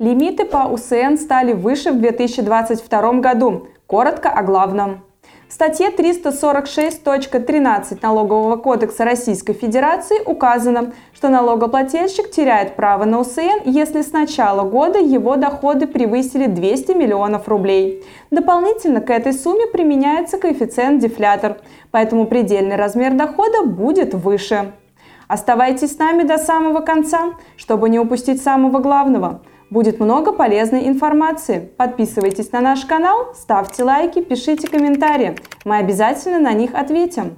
Лимиты по УСН стали выше в 2022 году. Коротко о главном. В статье 346.13 Налогового кодекса Российской Федерации указано, что налогоплательщик теряет право на УСН, если с начала года его доходы превысили 200 миллионов рублей. Дополнительно к этой сумме применяется коэффициент-дефлятор, поэтому предельный размер дохода будет выше. Оставайтесь с нами до самого конца, чтобы не упустить самого главного – Будет много полезной информации. Подписывайтесь на наш канал, ставьте лайки, пишите комментарии. Мы обязательно на них ответим.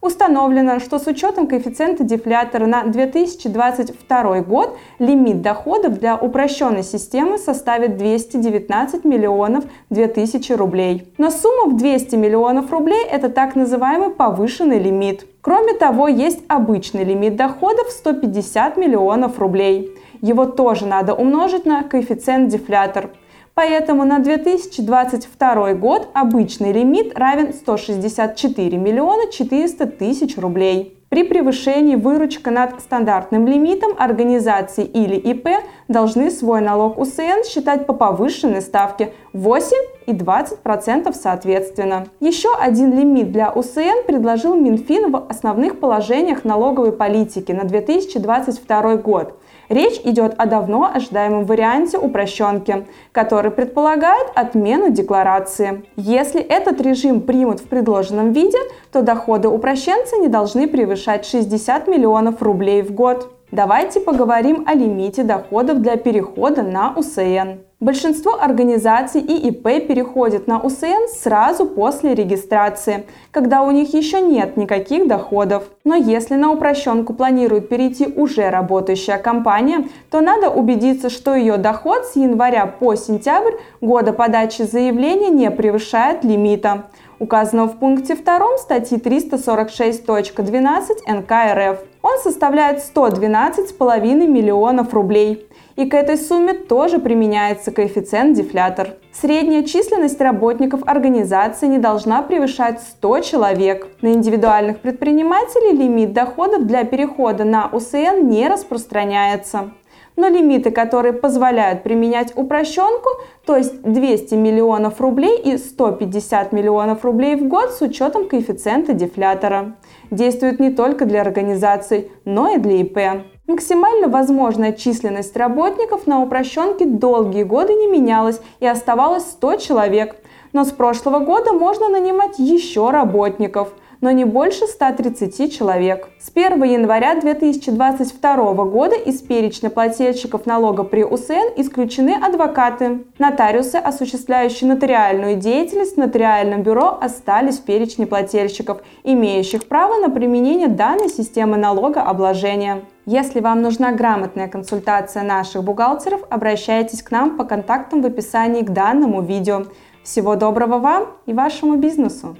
Установлено, что с учетом коэффициента дефлятора на 2022 год лимит доходов для упрощенной системы составит 219 миллионов 2000 рублей. Но сумма в 200 миллионов рублей – это так называемый повышенный лимит. Кроме того, есть обычный лимит доходов 150 миллионов рублей. Его тоже надо умножить на коэффициент дефлятор – Поэтому на 2022 год обычный лимит равен 164 миллиона 400 тысяч рублей. При превышении выручка над стандартным лимитом организации или ИП должны свой налог УСН считать по повышенной ставке 8 и 20% соответственно. Еще один лимит для УСН предложил Минфин в основных положениях налоговой политики на 2022 год – Речь идет о давно ожидаемом варианте упрощенки, который предполагает отмену декларации. Если этот режим примут в предложенном виде, то доходы упрощенца не должны превышать 60 миллионов рублей в год. Давайте поговорим о лимите доходов для перехода на УСН. Большинство организаций и ИП переходят на УСН сразу после регистрации, когда у них еще нет никаких доходов. Но если на упрощенку планирует перейти уже работающая компания, то надо убедиться, что ее доход с января по сентябрь года подачи заявления не превышает лимита, указанного в пункте 2 статьи 346.12 НК РФ. Составляет 112,5 миллионов рублей. И к этой сумме тоже применяется коэффициент-дефлятор. Средняя численность работников организации не должна превышать 100 человек. На индивидуальных предпринимателей лимит доходов для перехода на УСН не распространяется но лимиты, которые позволяют применять упрощенку, то есть 200 миллионов рублей и 150 миллионов рублей в год с учетом коэффициента дефлятора, действуют не только для организаций, но и для ИП. Максимально возможная численность работников на упрощенке долгие годы не менялась и оставалась 100 человек. Но с прошлого года можно нанимать еще работников – но не больше 130 человек. С 1 января 2022 года из перечня плательщиков налога при УСН исключены адвокаты. Нотариусы, осуществляющие нотариальную деятельность в нотариальном бюро, остались в перечне плательщиков, имеющих право на применение данной системы налогообложения. Если вам нужна грамотная консультация наших бухгалтеров, обращайтесь к нам по контактам в описании к данному видео. Всего доброго вам и вашему бизнесу!